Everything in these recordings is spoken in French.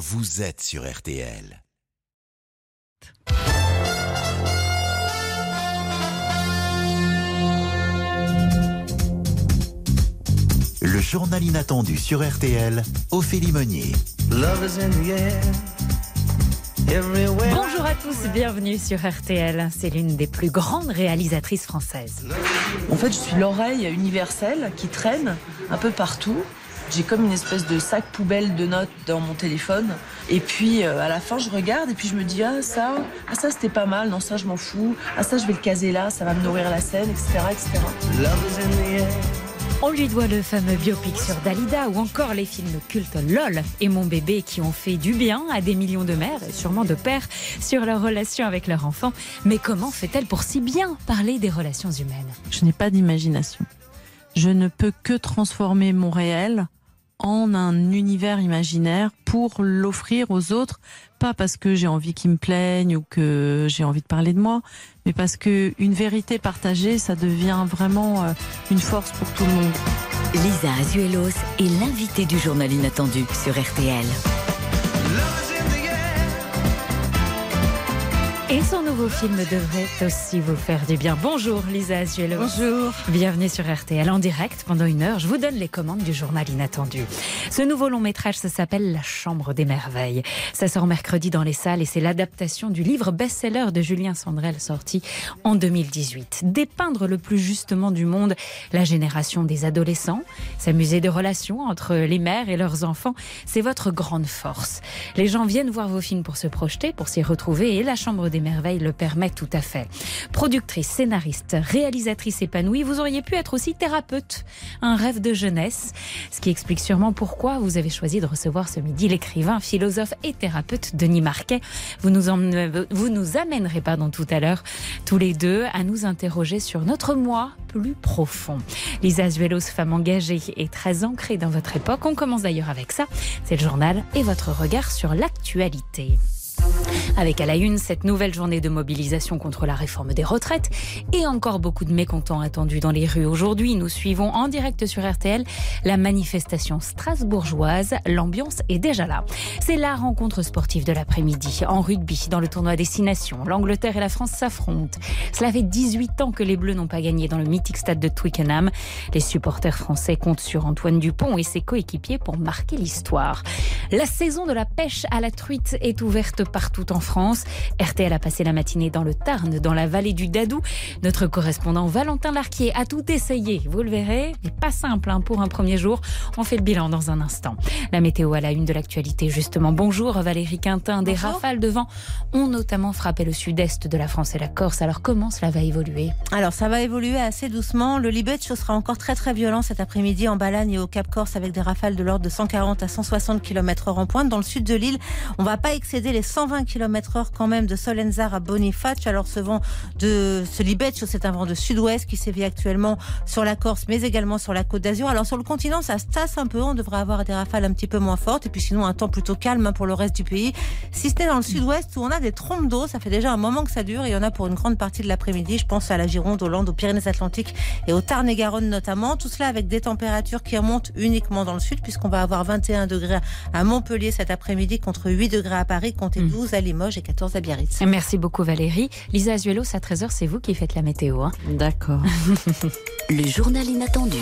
vous êtes sur RTL. Le journal inattendu sur RTL, Ophélie Meunier. Bonjour à tous, bienvenue sur RTL. C'est l'une des plus grandes réalisatrices françaises. En fait, je suis l'oreille universelle qui traîne un peu partout. J'ai comme une espèce de sac poubelle de notes dans mon téléphone. Et puis euh, à la fin, je regarde et puis je me dis ah ça, ah ça c'était pas mal, non ça je m'en fous, ah ça je vais le caser là, ça va me nourrir la scène, etc. etc. On lui doit le fameux biopic sur Dalida ou encore les films cultes LOL et Mon bébé qui ont fait du bien à des millions de mères et sûrement de pères sur leur relation avec leur enfant. Mais comment fait-elle pour si bien parler des relations humaines? Je n'ai pas d'imagination. Je ne peux que transformer mon réel en un univers imaginaire pour l'offrir aux autres, pas parce que j'ai envie qu'ils me plaignent ou que j'ai envie de parler de moi, mais parce que une vérité partagée, ça devient vraiment euh, une force pour tout le monde. Lisa Azuelos est l'invitée du journal inattendu sur RTL. Et son nouveau film devrait aussi vous faire du bien. Bonjour Lisa Azuelo. Bonjour. Bienvenue sur RTL en direct pendant une heure. Je vous donne les commandes du journal inattendu. Ce nouveau long métrage, ça s'appelle La Chambre des Merveilles. Ça sort mercredi dans les salles et c'est l'adaptation du livre best-seller de Julien Sandrel sorti en 2018. Dépeindre le plus justement du monde la génération des adolescents, s'amuser des relations entre les mères et leurs enfants, c'est votre grande force. Les gens viennent voir vos films pour se projeter, pour s'y retrouver et La Chambre des merveilles le permet tout à fait. Productrice, scénariste, réalisatrice épanouie, vous auriez pu être aussi thérapeute. Un rêve de jeunesse. Ce qui explique sûrement pourquoi vous avez choisi de recevoir ce midi l'écrivain, philosophe et thérapeute Denis Marquet. Vous nous, vous nous amènerez tout à l'heure, tous les deux, à nous interroger sur notre moi plus profond. Lisa Azuelos, femme engagée et très ancrée dans votre époque. On commence d'ailleurs avec ça. C'est le journal et votre regard sur l'actualité. Avec à la une cette nouvelle journée de mobilisation contre la réforme des retraites et encore beaucoup de mécontents attendus dans les rues aujourd'hui. Nous suivons en direct sur RTL la manifestation strasbourgeoise. L'ambiance est déjà là. C'est la rencontre sportive de l'après-midi en rugby dans le tournoi Destination. L'Angleterre et la France s'affrontent. Cela fait 18 ans que les Bleus n'ont pas gagné dans le mythique stade de Twickenham. Les supporters français comptent sur Antoine Dupont et ses coéquipiers pour marquer l'histoire. La saison de la pêche à la truite est ouverte partout en France. RTL a passé la matinée dans le Tarn, dans la vallée du Dadou. Notre correspondant Valentin Larquier a tout essayé. Vous le verrez, mais pas simple hein, pour un premier jour. On fait le bilan dans un instant. La météo à la une de l'actualité, justement. Bonjour Valérie Quintin. Des rafales de vent ont notamment frappé le sud-est de la France et la Corse. Alors comment cela va évoluer? Alors ça va évoluer assez doucement. Le Libetch sera encore très très violent cet après-midi en Balagne et au Cap Corse avec des rafales de l'ordre de 140 à 160 km h en pointe. Dans le sud de l'île, on va pas excéder les 120 km heure quand même de Solenzar à Boniface. Alors ce vent de ce Libetcho, c'est un vent de sud-ouest qui sévit actuellement sur la Corse, mais également sur la Côte d'Azur. Alors sur le continent, ça se tasse un peu. On devrait avoir des rafales un petit peu moins fortes. Et puis sinon, un temps plutôt calme hein, pour le reste du pays. Si n'est dans le sud-ouest où on a des trompes d'eau, ça fait déjà un moment que ça dure. Il y en a pour une grande partie de l'après-midi. Je pense à la Gironde, aux Landes, aux Pyrénées-Atlantiques et au Tarn-et-Garonne notamment. Tout cela avec des températures qui remontent uniquement dans le sud, puisqu'on va avoir 21 degrés à Montpellier cet après-midi contre 8 degrés à Paris, 12 mmh. à Limoges et 14 à Biarritz. Merci beaucoup Valérie. Lisa Azuelos, à 13h, c'est vous qui faites la météo. Hein. D'accord. Le journal inattendu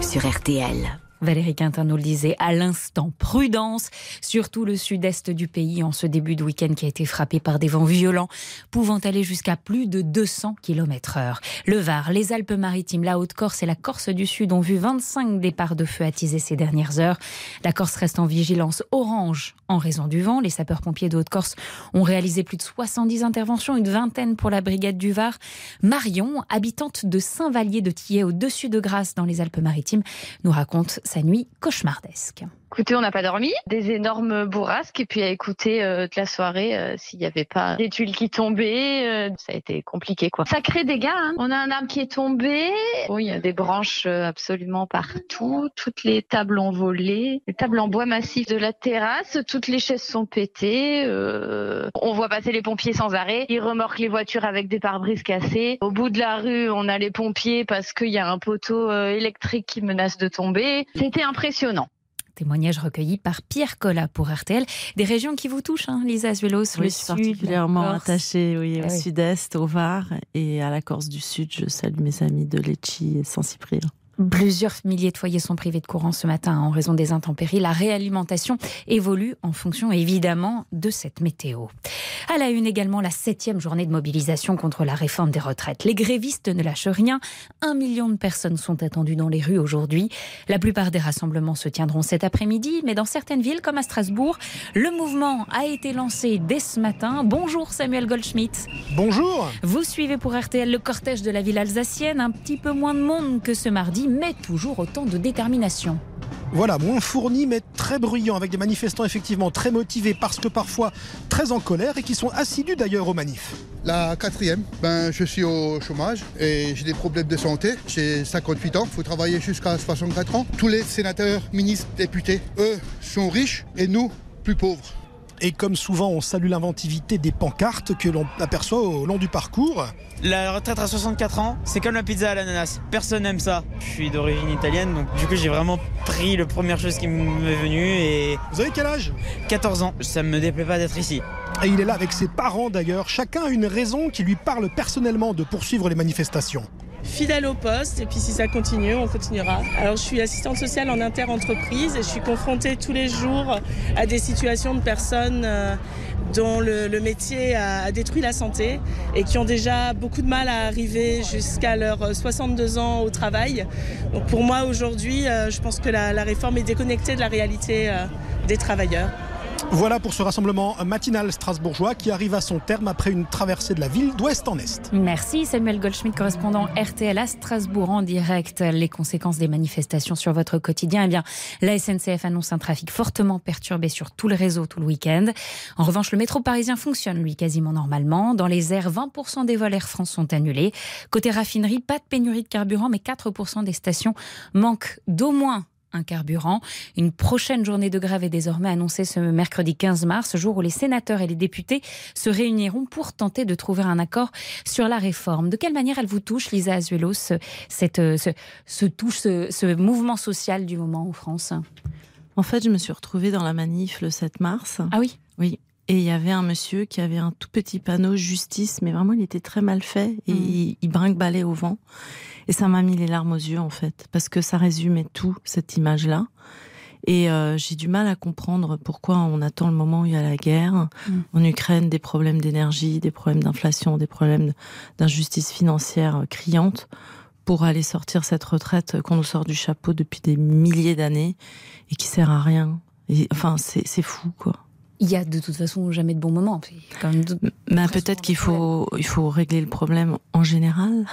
sur RTL. Valérie Quintin nous le disait à l'instant. Prudence, surtout le sud-est du pays en ce début de week-end qui a été frappé par des vents violents, pouvant aller jusqu'à plus de 200 km heure. Le Var, les Alpes-Maritimes, la Haute-Corse et la Corse du Sud ont vu 25 départs de feu attisés ces dernières heures. La Corse reste en vigilance orange en raison du vent. Les sapeurs-pompiers de Haute-Corse ont réalisé plus de 70 interventions, une vingtaine pour la brigade du Var. Marion, habitante de Saint-Vallier de Tillet au-dessus de Grasse dans les Alpes-Maritimes, nous raconte sa nuit cauchemardesque. Écoutez, on n'a pas dormi, des énormes bourrasques et puis à écouter euh, toute la soirée euh, s'il n'y avait pas des tuiles qui tombaient, euh, ça a été compliqué quoi. Ça crée des gars. Hein. On a un arbre qui est tombé, oh, il y a des branches absolument partout, toutes les tables ont volé, les tables en bois massif de la terrasse, toutes les chaises sont pétées. on voit passer les pompiers sans arrêt, ils remorquent les voitures avec des pare-brises cassés. Au bout de la rue, on a les pompiers parce qu'il y a un poteau électrique qui menace de tomber. C'était impressionnant. Témoignage recueilli par Pierre Collat pour RTL. Des régions qui vous touchent, hein, Lisa Azuelos, oui, le je suis particulièrement attachée oui, Ah au oui. sud-est, au Var et à la Corse du Sud. Je salue mes amis de Lecce et Saint-Cyprien. Plusieurs milliers de foyers sont privés de courant ce matin en raison des intempéries. La réalimentation évolue en fonction évidemment de cette météo. À la une également, la septième journée de mobilisation contre la réforme des retraites. Les grévistes ne lâchent rien. Un million de personnes sont attendues dans les rues aujourd'hui. La plupart des rassemblements se tiendront cet après-midi, mais dans certaines villes comme à Strasbourg, le mouvement a été lancé dès ce matin. Bonjour Samuel Goldschmidt. Bonjour. Vous suivez pour RTL le cortège de la ville alsacienne. Un petit peu moins de monde que ce mardi, mais toujours autant de détermination. Voilà, moins fourni mais très bruyant, avec des manifestants effectivement très motivés parce que parfois très en colère et qui sont assidus d'ailleurs aux manifs. La quatrième, ben, je suis au chômage et j'ai des problèmes de santé. J'ai 58 ans, il faut travailler jusqu'à 64 ans. Tous les sénateurs, ministres, députés, eux, sont riches et nous, plus pauvres. Et comme souvent, on salue l'inventivité des pancartes que l'on aperçoit au long du parcours. La retraite à 64 ans, c'est comme la pizza à l'ananas. Personne n'aime ça. Je suis d'origine italienne, donc du coup j'ai vraiment pris la première chose qui m'est venue et... Vous avez quel âge? 14 ans. Ça me déplaît pas d'être ici. Et il est là avec ses parents d'ailleurs. Chacun a une raison qui lui parle personnellement de poursuivre les manifestations. Fidèle au poste et puis si ça continue, on continuera. Alors je suis assistante sociale en inter-entreprise et je suis confrontée tous les jours à des situations de personnes euh, dont le, métier a, détruit la santé et qui ont déjà beaucoup de mal à arriver jusqu'à leurs 62 ans au travail. Donc pour moi aujourd'hui, euh, je pense que la, réforme est déconnectée de la réalité euh, des travailleurs. Voilà pour ce rassemblement matinal strasbourgeois qui arrive à son terme après une traversée de la ville d'ouest en est. Merci Samuel Goldschmidt, correspondant RTL à Strasbourg en direct. Les conséquences des manifestations sur votre quotidien, eh bien, la SNCF annonce un trafic fortement perturbé sur tout le réseau tout le week-end. En revanche, le métro parisien fonctionne, lui, quasiment normalement. Dans les airs, 20% des vols Air France sont annulés. Côté raffinerie, pas de pénurie de carburant, mais 4% des stations manquent d'au moins un carburant. Une prochaine journée de grève est désormais annoncée ce mercredi 15 mars, jour où les sénateurs et les députés se réuniront pour tenter de trouver un accord sur la réforme. De quelle manière elle vous touche, Lisa Azuelos, ce, cette, ce, ce touche, ce, mouvement social du moment en France? En fait, je me suis retrouvée dans la manif le 7 mars. Ah oui? Oui. Et il y avait un monsieur qui avait un tout petit panneau justice, mais vraiment il était très mal fait et Mm. il, il brinque-ballait au vent. Et ça m'a mis les larmes aux yeux en fait, parce que ça résumait tout, cette image-là. Et euh, j'ai du mal à comprendre pourquoi on attend le moment où il y a la guerre Mm. en Ukraine, des problèmes d'énergie, des problèmes d'inflation, des problèmes d'injustice financière criante pour aller sortir cette retraite qu'on nous sort du chapeau depuis des milliers d'années et qui sert à rien. Et, enfin, c'est fou, quoi. Il y a de toute façon jamais de bon moment. Quand même de- peut-être qu'il faut, il faut régler le problème en général.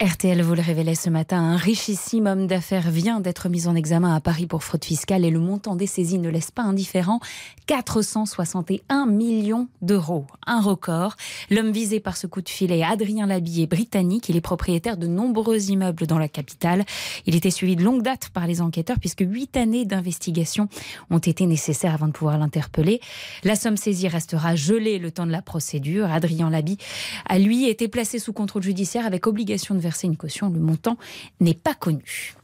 RTL vous le révélait ce matin, un richissime homme d'affaires vient d'être mis en examen à Paris pour fraude fiscale et le montant des saisies ne laisse pas indifférent. 461 millions d'euros. Un record. L'homme visé par ce coup de filet, Adrien Labier, britannique. Il est propriétaire de nombreux immeubles dans la capitale. Il était suivi de longue date par les enquêteurs puisque huit années d'investigation ont été nécessaires avant de pouvoir l'interpeller. La somme saisie restera gelée le temps de la procédure. Adrien Labi a lui été placé sous contrôle judiciaire avec obligation de verser une caution. Le montant n'est pas connu.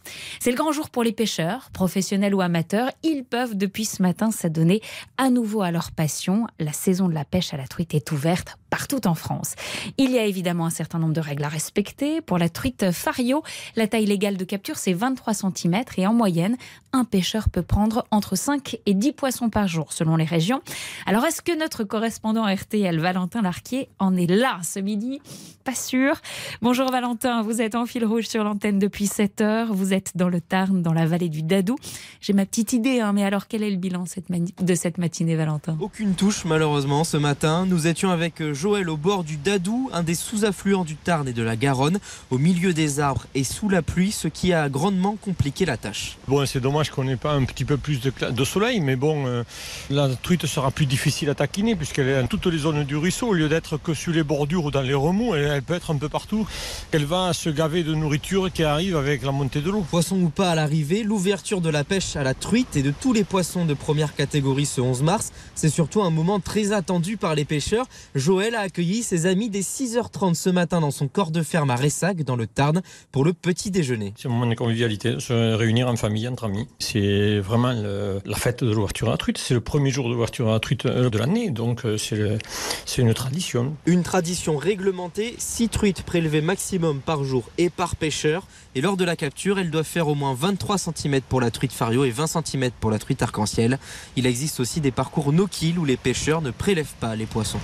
C'est le grand jour pour les pêcheurs, professionnels ou amateurs. Ils peuvent depuis ce matin s'adonner à nouveau à leur passion. La saison de la pêche à la truite est ouverte partout en France. Il y a évidemment un certain nombre de règles à respecter. Pour la truite fario, la taille légale de capture c'est 23 cm et en moyenne, un pêcheur peut prendre entre 5 et 10 poissons par jour selon les régions. Alors est-ce que notre correspondant RTL Valentin Larquier en est là ce midi? Pas sûr. Bonjour Valentin, vous êtes en fil rouge sur l'antenne depuis 7 heures. Vous êtes dans le Tarn, dans la vallée du Dadou. J'ai ma petite idée, hein, mais alors quel est le bilan cette de cette matinée, Valentin? Aucune touche malheureusement ce matin. Nous étions avec euh, Joël au bord du Dadou, un des sous-affluents du Tarn et de la Garonne, au milieu des arbres et sous la pluie, ce qui a grandement compliqué la tâche. Bon, c'est dommage qu'on n'ait pas un petit peu plus de soleil, mais bon, euh, la truite sera plus difficile à taquiner puisqu'elle est dans toutes les zones du ruisseau. Au lieu d'être que sur les bordures ou dans les remous, elle, elle peut être un peu partout. Elle va se gaver de nourriture qui arrive avec la montée de l'eau. Poisson ou pas à l'arrivée, l'ouverture de la pêche à la truite et de tous les poissons de première catégorie ce 11 mars, c'est surtout un moment très attendu par les pêcheurs. Joël a accueilli ses amis dès 6h30 ce matin dans son corps de ferme à Ressac, dans le Tarn, pour le petit déjeuner. C'est un moment de convivialité, se réunir en famille, entre amis. C'est vraiment le- la fête de l'ouverture à la truite. C'est le premier jour d'ouverture à la truite euh, de l'année, donc euh, c'est une tradition. Une tradition réglementée, 6 truites prélevées maximum par jour et par pêcheur. Et lors de la capture, elles doivent faire au moins 23 cm pour la truite fario et 20 cm pour la truite arc-en-ciel. Il existe aussi des parcours no-kill où les pêcheurs ne prélèvent pas les poissons.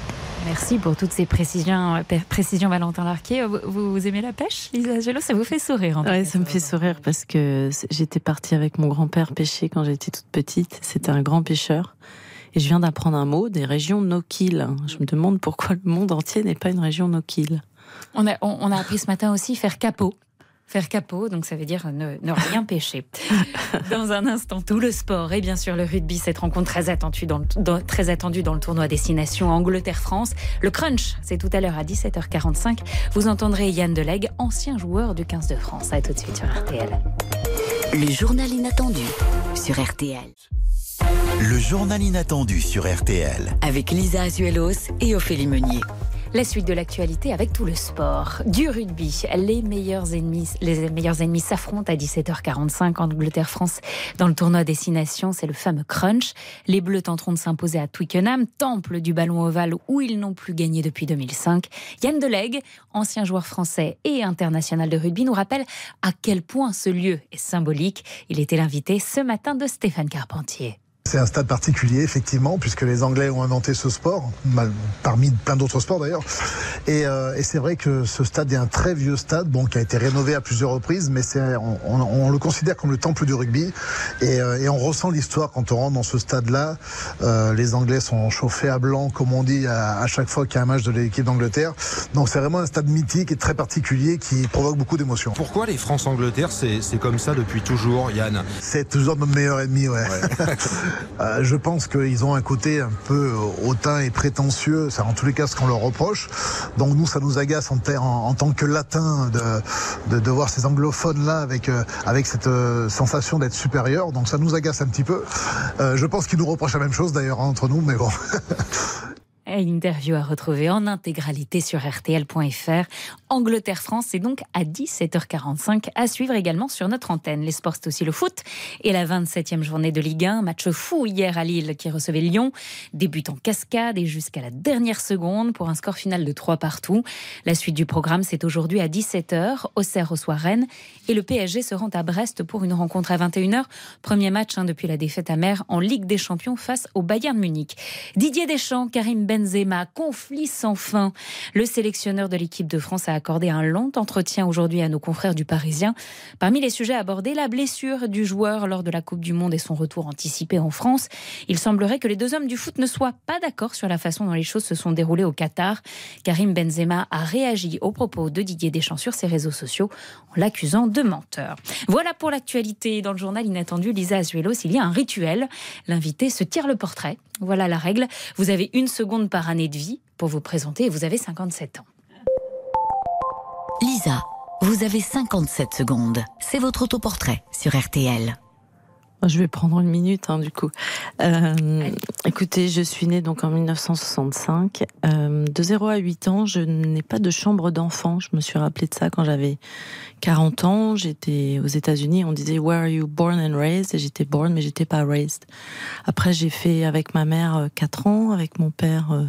Merci pour toutes ces précisions, précisions Valentin Larquet. Vous, vous aimez la pêche, Lisa Gello Ça vous fait sourire en Ouais, ça me fait sourire parce que j'étais partie avec mon grand-père pêcher quand j'étais toute petite. C'était un grand pêcheur. Et je viens d'apprendre un mot, des régions no-kill. Je me demande pourquoi le monde entier n'est pas une région no-kill. On a, on, on a appris ce matin aussi faire capot. Faire capot, donc ça veut dire ne, ne rien pêcher. Dans un instant, tout le sport et bien sûr le rugby, cette rencontre très attendue dans le, dans- très attendue dans le tournoi Destination Angleterre-France. Le crunch, c'est tout à l'heure à 17h45. Vous entendrez Yann Delegue, ancien joueur du 15 de France. À tout de suite sur RTL. Le journal inattendu sur RTL. Le journal inattendu sur RTL. Avec Lisa Azuelos et Ophélie Meunier. La suite de l'actualité avec tout le sport. Du rugby, les meilleurs ennemis, s'affrontent à 17h45 en Angleterre-France dans le tournoi Destination. C'est le fameux crunch. Les Bleus tenteront de s'imposer à Twickenham, temple du ballon ovale où ils n'ont plus gagné depuis 2005. Yann Delegue, ancien joueur français et international de rugby, nous rappelle à quel point ce lieu est symbolique. Il était l'invité ce matin de Stéphane Carpentier. C'est un stade particulier, effectivement, puisque les Anglais ont inventé ce sport, parmi plein d'autres sports d'ailleurs. Et, euh, et c'est vrai que ce stade est un très vieux stade, bon, qui a été rénové à plusieurs reprises, mais c'est, on, on- on le considère comme le temple du rugby. Et, euh, et on ressent l'histoire quand on rentre dans ce stade-là. Euh, les Anglais sont chauffés à blanc, comme on dit, à, à chaque fois qu'il y a un match de l'équipe d'Angleterre. Donc c'est vraiment un stade mythique et très particulier qui provoque beaucoup d'émotions. Pourquoi les France-Angleterre, c'est c'est comme ça depuis toujours, Yann? C'est toujours notre meilleur ennemi, ouais. Euh, je pense qu'ils ont un côté un peu hautain et prétentieux, c'est en tous les cas ce qu'on leur reproche. Donc nous, ça nous agace en, tant que latins de, de, voir ces anglophones-là avec, euh, avec cette euh, sensation d'être supérieurs. Donc ça nous agace un petit peu. Je pense qu'ils nous reprochent la même chose d'ailleurs entre nous, mais bon. Interview à retrouver en intégralité sur rtl.fr. Angleterre-France, c'est donc à 17h45 à suivre également sur notre antenne. Les sports, c'est aussi le foot et la 27e journée de Ligue 1. Match fou hier à Lille qui recevait Lyon. Débute en cascade et jusqu'à la dernière seconde pour un score final de 3 partout. La suite du programme, c'est aujourd'hui à 17h. Auxerre reçoit Rennes et le PSG se rend à Brest pour une rencontre à 21h. Premier match hein, depuis la défaite amère en Ligue des Champions face au Bayern Munich. Didier Deschamps, Karim Benzema, conflit sans fin. Le sélectionneur de l'équipe de France a accordé un long entretien aujourd'hui à nos confrères du Parisien. Parmi les sujets abordés, la blessure du joueur lors de la Coupe du Monde et son retour anticipé en France. Il semblerait que les deux hommes du foot ne soient pas d'accord sur la façon dont les choses se sont déroulées au Qatar. Karim Benzema a réagi aux propos de Didier Deschamps sur ses réseaux sociaux en l'accusant de menteur. Voilà pour l'actualité. Dans le journal inattendu, Lisa Azuelos, il y a un rituel. L'invité se tire le portrait. Voilà la règle. Vous avez une seconde par année de vie pour vous présenter et vous avez 57 ans. Lisa, vous avez 57 secondes. C'est votre autoportrait sur RTL. Je vais prendre une minute, hein, du coup. Euh, écoutez, je suis née donc en 1965. Euh, de 0 à 8 ans, je n'ai pas de chambre d'enfant. Je me suis rappelé de ça quand j'avais 40 ans. J'étais aux États-Unis. On disait Where are you born and raised? Et j'étais born, mais j'étais pas raised. Après, j'ai fait avec ma mère euh, 4 ans, avec mon père euh,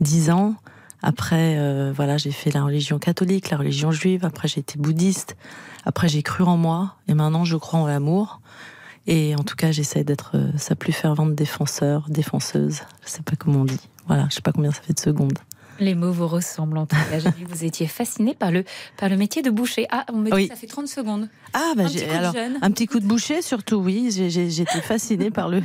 10 ans. Après, euh, voilà, j'ai fait la religion catholique, la religion juive. Après, j'ai été bouddhiste. Après, j'ai cru en moi. Et maintenant, je crois en l'amour. Et en tout cas, j'essaie d'être euh, sa plus fervente défenseur, défenseuse. Je sais pas comment on dit. Voilà, je sais pas combien ça fait de secondes. Les mots vous ressemblent en tout cas. J'ai vu que vous étiez fasciné par le, par le métier de boucher. Ah, on me dit Oui. que ça fait 30 secondes. Ah, bah, Un j'ai- petit coup de alors, jeune. un petit coup de boucher, surtout, oui. J'étais fascinée par, le,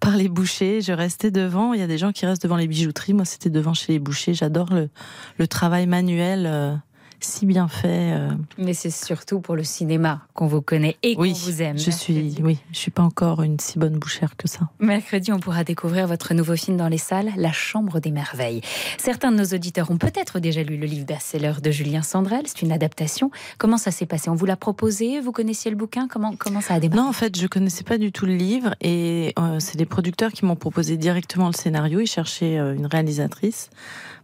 par les bouchers. Je restais devant. Il y a des gens qui restent devant les bijouteries. Moi, c'était devant chez les bouchers. J'adore le, le travail manuel. Si bien fait. euh. Mais c'est surtout pour le cinéma qu'on vous connaît et qu'on Oui, vous aime. je suis, oui, je suis pas encore une si bonne bouchère que ça. Mercredi, on pourra découvrir votre nouveau film dans les salles, La Chambre des Merveilles. Certains de nos auditeurs ont peut-être déjà lu le livre best-seller de Julien Sandrel. C'est une adaptation. Comment ça s'est passé? On vous l'a proposé? Vous connaissiez le bouquin? Comment, comment ça a démarré? Non, en fait, je connaissais pas du tout le livre et euh, c'est les producteurs qui m'ont proposé directement le scénario. Ils cherchaient euh, une réalisatrice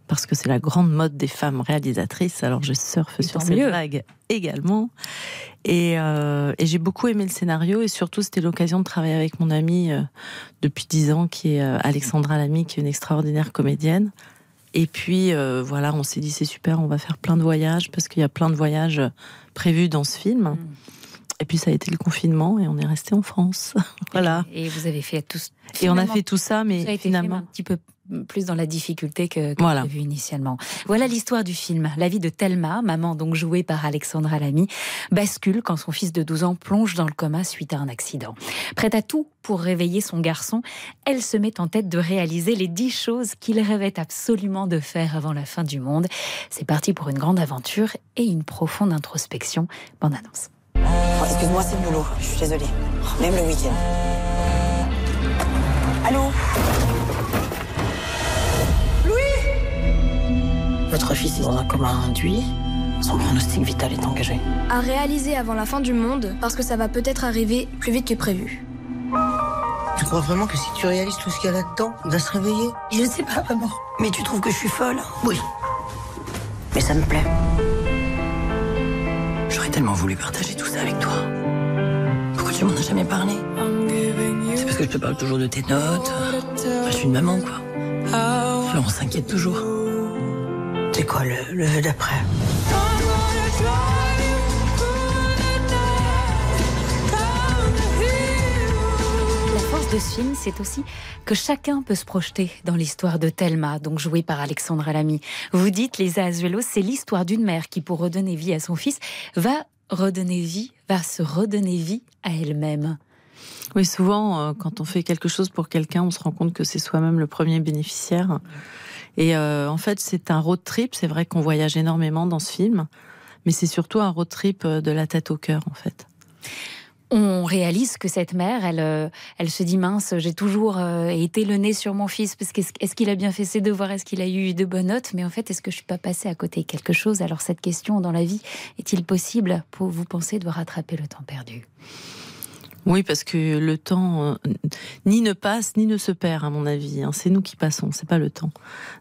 parce que c'est la grande mode des femmes réalisatrices. Alors je surfe sur tant cette mieux. vague également. Et, euh, et j'ai beaucoup aimé le scénario et surtout c'était l'occasion de travailler avec mon amie euh, depuis dix ans qui est euh, Alexandra Lamy, qui est une extraordinaire comédienne. Et puis voilà, on s'est dit c'est super, on va faire plein de voyages parce qu'il y a plein de voyages prévus dans ce film. Et puis ça a été le confinement et on est resté en France. voilà. Et vous avez fait tout. Et on a fait tout ça, mais ça a été finalement. un petit peu plus dans la difficulté que, que Voilà. prévu initialement. Voilà l'histoire du film. La vie de Thelma, maman donc jouée par Alexandra Lamy, bascule quand son fils de 12 ans plonge dans le coma suite à un accident. Prête à tout pour réveiller son garçon, elle se met en tête de réaliser les 10 choses qu'il rêvait absolument de faire avant la fin du monde. C'est parti pour une grande aventure et une profonde introspection. Bande annonce. Oh, Excuse-moi, c'est le boulot. Je suis désolée. Même le week-end. Allô Votre fils est dans un coma induit. Son pronostic vital est engagé. À réaliser avant la fin du monde, parce que ça va peut-être arriver plus vite que prévu. Tu crois vraiment que si tu réalises tout ce qu'il y a là-dedans, il va se réveiller? Je sais pas, maman. Mais tu trouves que je suis folle? Oui. Mais ça me plaît. J'aurais tellement voulu partager tout ça avec toi. Pourquoi tu m'en as jamais parlé? C'est parce que je te parle toujours de tes notes. Enfin, je suis une maman, quoi. Florence s'inquiète toujours. C'est quoi le, le vœu d'après La force de ce film, c'est aussi que chacun peut se projeter dans l'histoire de Thelma, donc jouée par Alexandra Lamy. Vous dites, Lisa Azuelo, c'est l'histoire d'une mère qui, pour redonner vie à son fils, va redonner vie, va se redonner vie à elle-même. Oui, souvent, euh, quand on fait quelque chose pour quelqu'un, on se rend compte que c'est soi-même le premier bénéficiaire. Et euh, en fait, c'est un road trip. C'est vrai qu'on voyage énormément dans ce film, mais c'est surtout un road trip euh, de la tête au cœur, en fait. On réalise que cette mère, elle, euh, elle se dit mince, j'ai toujours été le nez sur mon fils parce qu'est-ce est-ce qu'il a bien fait ses devoirs, est-ce qu'il a eu de bonnes notes, mais en fait, est-ce que je suis pas passée à côté de quelque chose? Alors cette question dans la vie, est-il possible pour vous penser de rattraper le temps perdu? Oui, parce que le temps euh, ni ne passe ni ne se perd, à mon avis. hein. C'est nous qui passons, c'est pas le temps.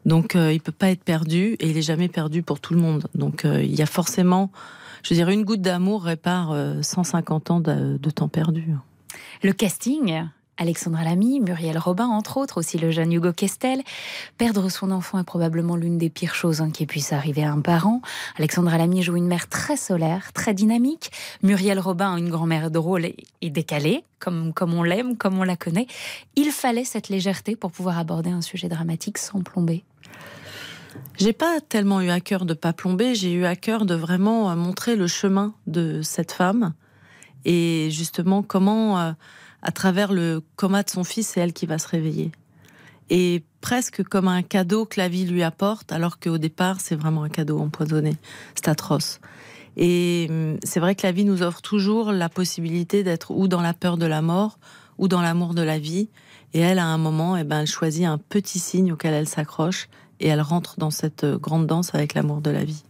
Donc, euh, il peut pas être perdu et il est jamais perdu pour tout le monde. Donc, euh, il y a forcément, je veux dire, une goutte d'amour répare euh, 150 ans de, de temps perdu. Le casting, Alexandra Lamy, Muriel Robin, entre autres, aussi le jeune Hugo Kestel. Perdre son enfant est probablement l'une des pires choses hein, qui puisse arriver à un parent. Alexandra Lamy joue une mère très solaire, très dynamique. Muriel Robin, une grand-mère drôle et, décalée, comme, comme on l'aime, comme on la connaît. Il fallait cette légèreté pour pouvoir aborder un sujet dramatique sans plomber. J'ai pas tellement eu à cœur de pas plomber, j'ai eu à cœur de vraiment euh, montrer le chemin de cette femme et justement comment, euh, à travers le coma de son fils, c'est elle qui va se réveiller. Et presque comme un cadeau que la vie lui apporte, alors qu'au départ, c'est vraiment un cadeau empoisonné. C'est atroce. Et hum, c'est vrai que la vie nous offre toujours la possibilité d'être ou dans la peur de la mort, ou dans l'amour de la vie. Et elle, à un moment, eh ben, elle choisit un petit signe auquel elle s'accroche et elle rentre dans cette euh, grande danse avec l'amour de la vie.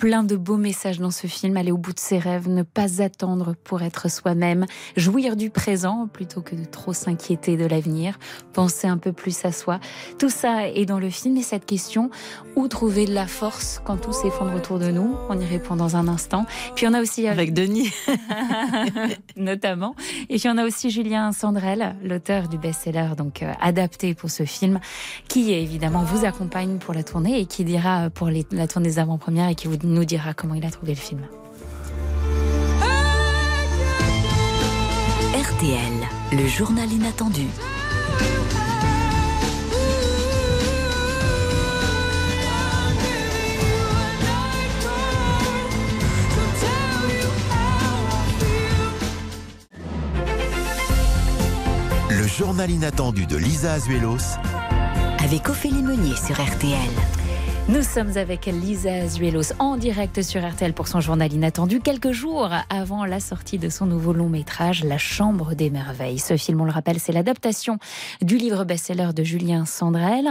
Plein de beaux messages dans ce film, aller au bout de ses rêves, ne pas attendre pour être soi-même, jouir du présent plutôt que de trop s'inquiéter de l'avenir, penser un peu plus à soi. Tout ça est dans le film et cette question, où trouver de la force quand tout s'effondre autour de nous? On y répond dans un instant. Puis on a aussi... euh, Avec Denis. notamment. Et puis on a aussi Julien Sandrel, l'auteur du best-seller donc euh, adapté pour ce film, qui évidemment vous accompagne pour la tournée et qui dira pour les- la tournée des avant-premières et qui vous, nous dira comment il a trouvé le film. RTL, le journal inattendu. Le journal inattendu de Lisa Azuelos. Avec Ophélie Meunier sur RTL. Nous sommes avec Lisa Azuelos en direct sur RTL pour son journal inattendu, quelques jours avant la sortie de son nouveau long métrage La Chambre des Merveilles. Ce film, on le rappelle, c'est l'adaptation du livre best-seller de Julien Sandrel.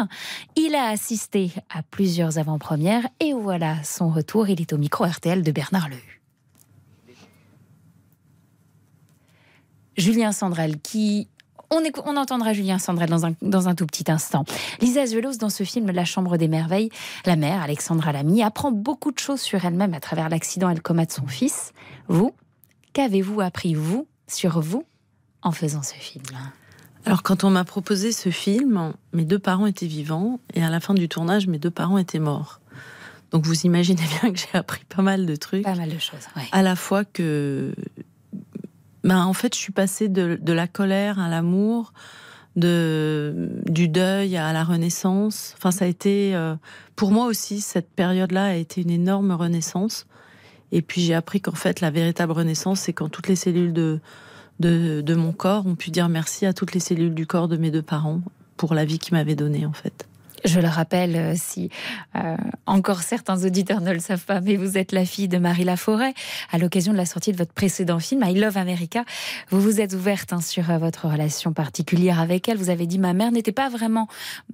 Il a assisté à plusieurs avant-premières et voilà son retour. Il est au micro RTL de Bernard Lehu. Julien Sandrel qui on, entendra Julien Sandrel dans un, dans un tout petit instant. Lisa Zuelos, dans ce film La Chambre des Merveilles, la mère, Alexandra Lamy, apprend beaucoup de choses sur elle-même à travers l'accident et le coma de son fils. Vous, qu'avez-vous appris, vous, sur vous, en faisant ce film? Alors quand on m'a proposé ce film, mes deux parents étaient vivants et à la fin du tournage, mes deux parents étaient morts. Donc vous imaginez bien que j'ai appris pas mal de trucs. Pas mal de choses, À la fois que ben, en fait, je suis passée de, la colère à l'amour, de du deuil à la renaissance. Enfin, ça a été euh, pour moi aussi cette période-là a été une énorme renaissance. Et puis j'ai appris qu'en fait, la véritable renaissance, c'est quand toutes les cellules de, de, de mon corps ont pu dire merci à toutes les cellules du corps de mes deux parents pour la vie qu'ils m'avaient donnée, en fait. Je le rappelle, euh, si euh, encore certains auditeurs ne le savent pas, mais vous êtes la fille de Marie Laforêt. À l'occasion de la sortie de votre précédent film, I Love America, vous vous êtes ouverte hein, sur euh, votre relation particulière avec elle. Vous avez dit ma mère n'était pas vraiment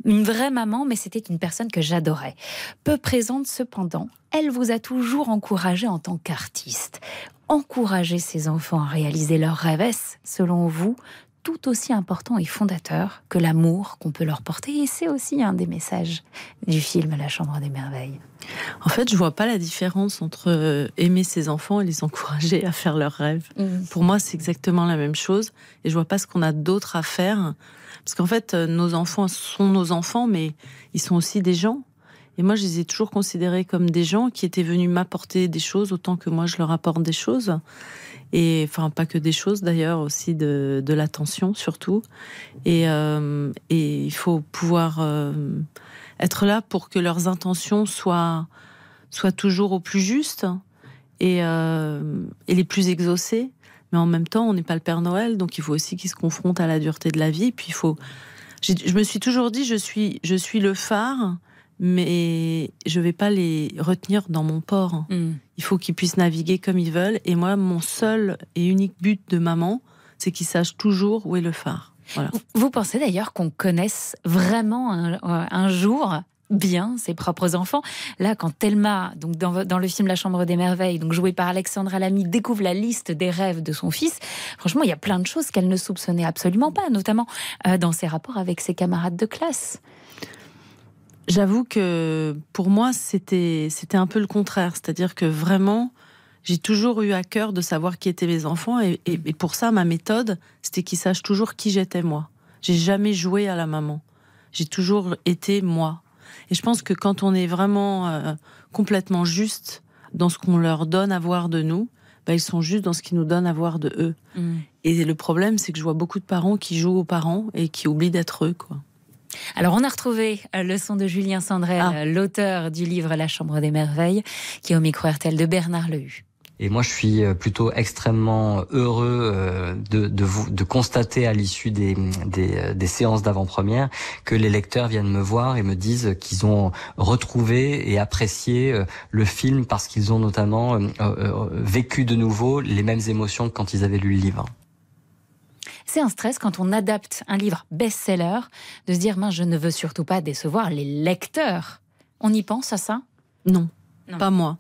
une vraie maman, mais c'était une personne que j'adorais. Peu présente cependant, elle vous a toujours encouragé en tant qu'artiste. Encourager ses enfants à réaliser leurs rêves, selon vous, tout aussi important et fondateur que l'amour qu'on peut leur porter. Et c'est aussi un des messages du film La Chambre des Merveilles. En fait, je vois pas la différence entre euh, aimer ses enfants et les encourager à faire leurs rêves. Mm. Pour moi, c'est exactement la même chose. Et je vois pas ce qu'on a d'autre à faire. Parce qu'en fait, euh, nos enfants sont nos enfants, mais ils sont aussi des gens. Et moi, je les ai toujours considérés comme des gens qui étaient venus m'apporter des choses autant que moi je leur apporte des choses et enfin pas que des choses d'ailleurs, aussi de, l'attention surtout. Et, euh, et, il faut pouvoir euh, être là pour que leurs intentions soient, toujours au plus juste et, euh, et les plus exaucées. Mais en même temps, on n'est pas le Père Noël, donc il faut aussi qu'ils se confrontent à la dureté de la vie. Puis il faut. Je me suis toujours dit, je suis le phare mais je vais pas les retenir dans mon port. Hmm. Il faut qu'ils puissent naviguer comme ils veulent. Et moi, mon seul et unique but de maman, c'est qu'ils sachent toujours où est le phare. Vous pensez d'ailleurs qu'on connaisse vraiment un, jour bien ses propres enfants. Là, quand Thelma, donc dans, le film La Chambre des Merveilles, donc jouée par Alexandra Lamy, découvre la liste des rêves de son fils, franchement, il y a plein de choses qu'elle ne soupçonnait absolument pas, notamment euh, dans ses rapports avec ses camarades de classe. J'avoue que pour moi, c'était c'était un peu le contraire. C'est-à-dire que vraiment, j'ai toujours eu à cœur de savoir qui étaient mes enfants. Et, pour ça, ma méthode, c'était qu'ils sachent toujours qui j'étais moi. J'ai jamais joué à la maman. J'ai toujours été moi. Et je pense que quand on est vraiment euh, complètement juste dans ce qu'on leur donne à voir de nous, bah, ils sont justes dans ce qu'ils nous donnent à voir de eux. Mm. Et le problème, c'est que je vois beaucoup de parents qui jouent aux parents et qui oublient d'être eux, quoi. Alors, on a retrouvé euh, le son de Julien Sandrel, ah. l'auteur du livre La Chambre des Merveilles, qui est au micro RTL de Bernard Lehu. Et moi, je suis euh, plutôt extrêmement heureux euh, de, de, vous, de constater à l'issue des, des, des séances d'avant-première que les lecteurs viennent me voir et me disent qu'ils ont retrouvé et apprécié le film parce qu'ils ont notamment vécu de nouveau les mêmes émotions que quand ils avaient lu le livre. C'est un stress quand on adapte un livre best-seller de se dire, je ne veux surtout pas décevoir les lecteurs. On y pense à ça? Non. Pas moi.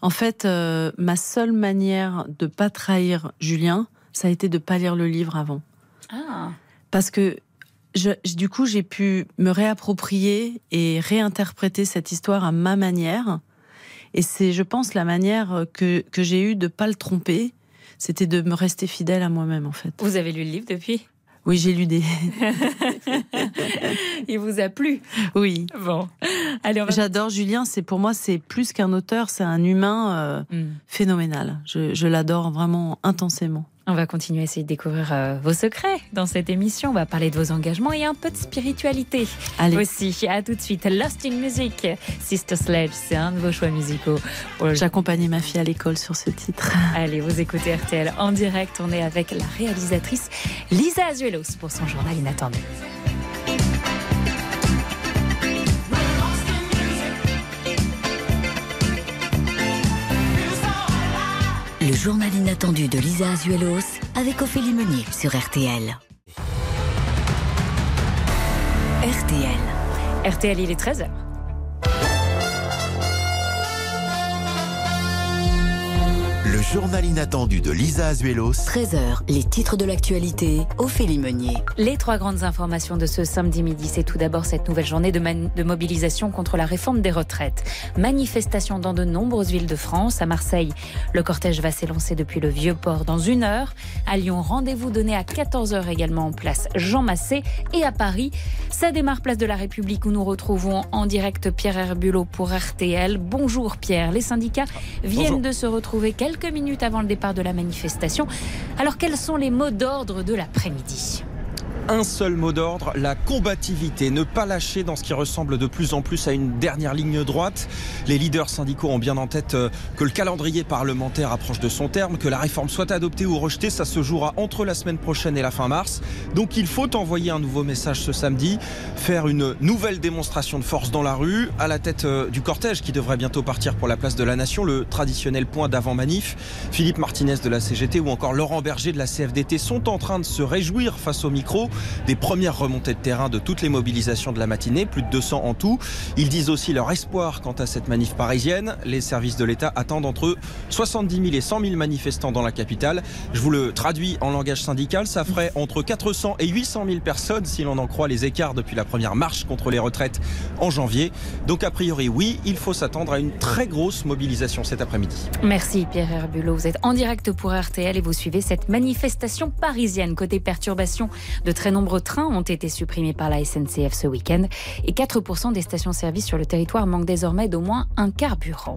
En fait, euh, ma seule manière de pas trahir Julien, ça a été de pas lire le livre avant. Ah. Parce que du coup, j'ai pu me réapproprier et réinterpréter cette histoire à ma manière. Et c'est, je pense, la manière que, que j'ai eue de pas le tromper c'était de me rester fidèle à moi-même en fait. Vous avez lu le livre depuis? Oui, j'ai lu des. Il vous a plu? Oui. Bon. J'adore Julien. C'est pour moi, c'est plus qu'un auteur, c'est un humain euh, hmm. phénoménal. je l'adore vraiment intensément. On va continuer à essayer de découvrir euh, vos secrets dans cette émission. On va parler de vos engagements et un peu de spiritualité Allez. aussi. À tout de suite. Lost in Music, Sister Sledge, c'est un de vos choix musicaux. J'accompagnais ma fille à l'école sur ce titre. Allez, vous écoutez RTL en direct. On est avec la réalisatrice Lisa Azuelos pour son journal inattendu. Journal inattendu de Lisa Azuelos avec Ophélie Meunier sur RTL. RTL. RTL, il est 13h. Le journal inattendu de Lisa Azuelos. 13h, les titres de l'actualité, Ophélie Meunier. Les trois grandes informations de ce samedi midi, c'est tout d'abord cette nouvelle journée de, de, mobilisation contre la réforme des retraites. Manifestation dans de nombreuses villes de France. À Marseille, le cortège va s'élancer depuis le Vieux-Port dans une heure. À Lyon, rendez-vous donné à 14h également en place Jean Massé. Et à Paris, ça démarre place de la République où nous retrouvons en direct Pierre Herbulot pour RTL. Bonjour Pierre, les syndicats viennent Bonjour. de se retrouver quelques minutes avant le départ de la manifestation. Alors quels sont les mots d'ordre de l'après-midi? Un seul mot d'ordre, la combativité. Ne pas lâcher dans ce qui ressemble de plus en plus à une dernière ligne droite. Les leaders syndicaux ont bien en tête euh, que le calendrier parlementaire approche de son terme, que la réforme soit adoptée ou rejetée, ça se jouera entre la semaine prochaine et la fin mars. Donc il faut envoyer un nouveau message ce samedi, faire une nouvelle démonstration de force dans la rue, à la tête euh, du cortège qui devrait bientôt partir pour la place de la Nation, le traditionnel point d'avant-manif. Philippe Martinez de la CGT ou encore Laurent Berger de la CFDT sont en train de se réjouir face au micro des premières remontées de terrain de toutes les mobilisations de la matinée, plus de 200 en tout. Ils disent aussi leur espoir quant à cette manif parisienne. Les services de l'État attendent entre eux 70 000 et 100 000 manifestants dans la capitale. Je vous le traduis en langage syndical, ça ferait entre 400 et 800 000 personnes si l'on en croit les écarts depuis la première marche contre les retraites en janvier. Donc a priori, oui, il faut s'attendre à une très grosse mobilisation cet après-midi. Merci Pierre Herbulot. Vous êtes en direct pour RTL et vous suivez cette manifestation parisienne. Côté perturbation de très nombreux trains ont été supprimés par la SNCF ce week-end et 4% des stations-service sur le territoire manquent désormais d'au moins un carburant.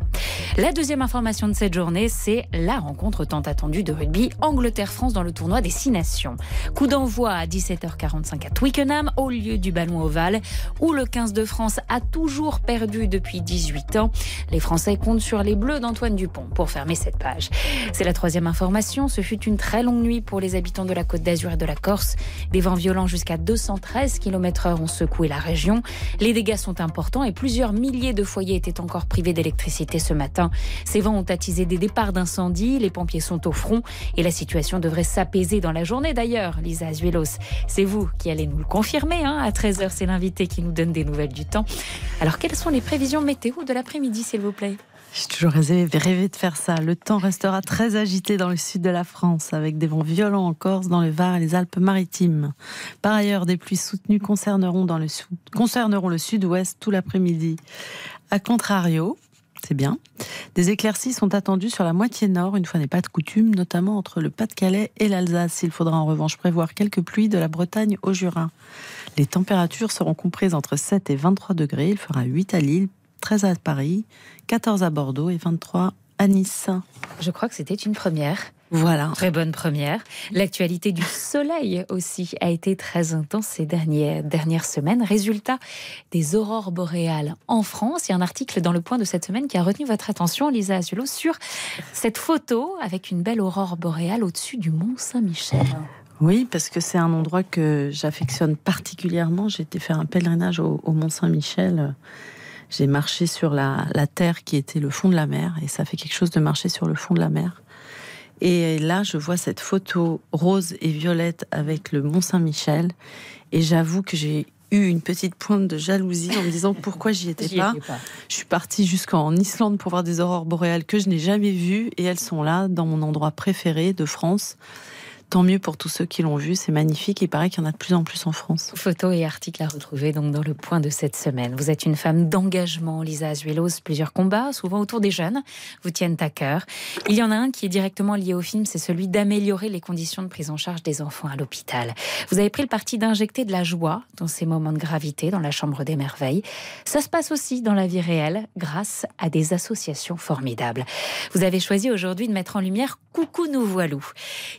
La deuxième information de cette journée, c'est la rencontre tant attendue de rugby Angleterre-France dans le tournoi des Six Nations. Coup d'envoi à 17h45 à Twickenham, au lieu du ballon ovale, où le 15 de France a toujours perdu depuis 18 ans. Les Français comptent sur les Bleus d'Antoine Dupont pour fermer cette page. C'est la troisième information. Ce fut une très longue nuit pour les habitants de la Côte d'Azur et de la Corse. Des vents violents jusqu'à 213 km/h ont secoué la région. Les dégâts sont importants et plusieurs milliers de foyers étaient encore privés d'électricité ce matin. Ces vents ont attisé des départs d'incendie. Les pompiers sont au front et la situation devrait s'apaiser dans la journée d'ailleurs. Lisa Azuelos, c'est vous qui allez nous le confirmer. Hein à 13h, c'est l'invité qui nous donne des nouvelles du temps. Alors, quelles sont les prévisions météo de l'après-midi, s'il vous plaît? J'ai toujours rêvé de faire ça. Le temps restera très agité dans le sud de la France, avec des vents violents en Corse, dans le Var et les Alpes-Maritimes. Par ailleurs, des pluies soutenues concerneront, le sud-ouest tout l'après-midi. A contrario, c'est bien. Des éclaircies sont attendues sur la moitié nord, une fois n'est pas de coutume, notamment entre le Pas-de-Calais et l'Alsace. Il faudra en revanche prévoir quelques pluies de la Bretagne au Jura. Les températures seront comprises entre 7 et 23 degrés. Il fera 8 à Lille, 13 à Paris, 14 à Bordeaux et 23 à Nice. Je crois que c'était une première. Voilà. Très bonne première. L'actualité du soleil aussi a été très intense ces dernières, dernières semaines. Résultat des aurores boréales en France. Il y a un article dans le point de cette semaine qui a retenu votre attention, Lisa Azulo, sur cette photo avec une belle aurore boréale au-dessus du Mont Saint-Michel. Oui, parce que c'est un endroit que j'affectionne particulièrement. J'ai été faire un pèlerinage au, au Mont Saint-Michel j'ai marché sur la, la, terre qui était le fond de la mer, et ça fait quelque chose de marcher sur le fond de la mer. Et là, je vois cette photo rose et violette avec le Mont Saint-Michel, et j'avoue que j'ai eu une petite pointe de jalousie en me disant pourquoi j'y étais, pas. pas. Je suis partie jusqu'en Islande pour voir des aurores boréales que je n'ai jamais vues, et elles sont là, dans mon endroit préféré de France. Tant mieux pour tous ceux qui l'ont vu, c'est magnifique. Il paraît qu'il y en a de plus en plus en France. Photos et articles à retrouver donc dans le point de cette semaine. Vous êtes une femme d'engagement, Lisa Azuelos. Plusieurs combats, souvent autour des jeunes, vous tiennent à cœur. Il y en a un qui est directement lié au film, c'est celui d'améliorer les conditions de prise en charge des enfants à l'hôpital. Vous avez pris le parti d'injecter de la joie dans ces moments de gravité dans la chambre des merveilles. Ça se passe aussi dans la vie réelle grâce à des associations formidables. Vous avez choisi aujourd'hui de mettre en lumière Coucou nous voilou.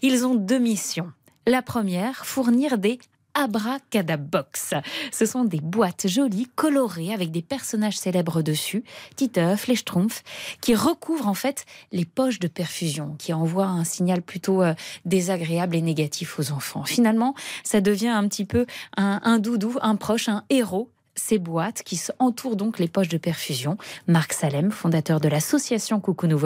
Ils ont deux missions. La première, fournir des Abracadabox. Ce sont des boîtes jolies, colorées, avec des personnages célèbres dessus, Titeuf, les Schtroumpfs, qui recouvrent en fait les poches de perfusion, qui envoient un signal plutôt euh, désagréable et négatif aux enfants. Finalement, ça devient un petit peu un, doudou, un proche, un héros ces boîtes qui entourent donc les poches de perfusion. Marc Salem, fondateur de l'association Coucou Nous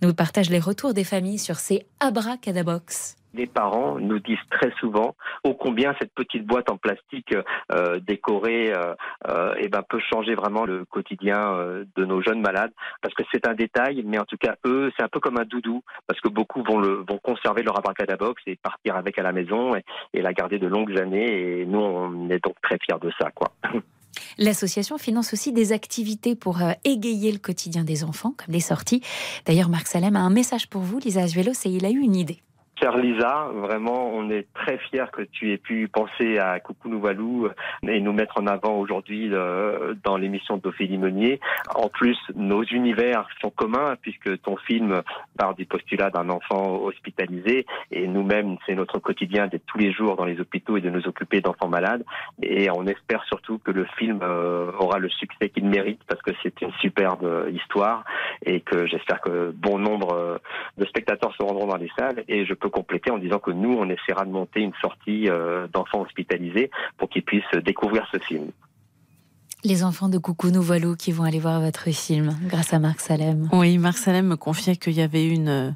nous partage les retours des familles sur ces abracadabox les parents nous disent très souvent ô combien cette petite boîte en plastique euh, décorée euh, euh, eh ben, peut changer vraiment le quotidien de nos jeunes malades parce que c'est un détail mais en tout cas eux c'est un peu comme un doudou parce que beaucoup vont le vont conserver leur abracadabox et partir avec à la maison et, la garder de longues années et nous on est donc très fiers de ça quoi. L'association finance aussi des activités pour égayer le quotidien des enfants, comme des sorties. D'ailleurs, Marc Salem a un message pour vous, Lisa Azuelos, et il a eu une idée. Chère Lisa, vraiment, on est très fiers que tu aies pu penser à Coucou Nouvalou et nous mettre en avant aujourd'hui euh, dans l'émission d'Ophélie Meunier. En plus, nos univers sont communs puisque ton film part du postulat d'un enfant hospitalisé et nous-mêmes, c'est notre quotidien d'être tous les jours dans les hôpitaux et de nous occuper d'enfants malades. Et on espère surtout que le film euh, aura le succès qu'il mérite parce que c'est une superbe histoire et que j'espère que bon nombre euh, de spectateurs se rendront dans les salles et je peux compléter en disant que nous, on essaiera de monter une sortie euh, d'enfants hospitalisés pour qu'ils puissent découvrir ce film. Les enfants de Coucou Nous Voilou qui vont aller voir votre film grâce à Marc Salem. Oui, Marc Salem me confiait qu'il y avait une,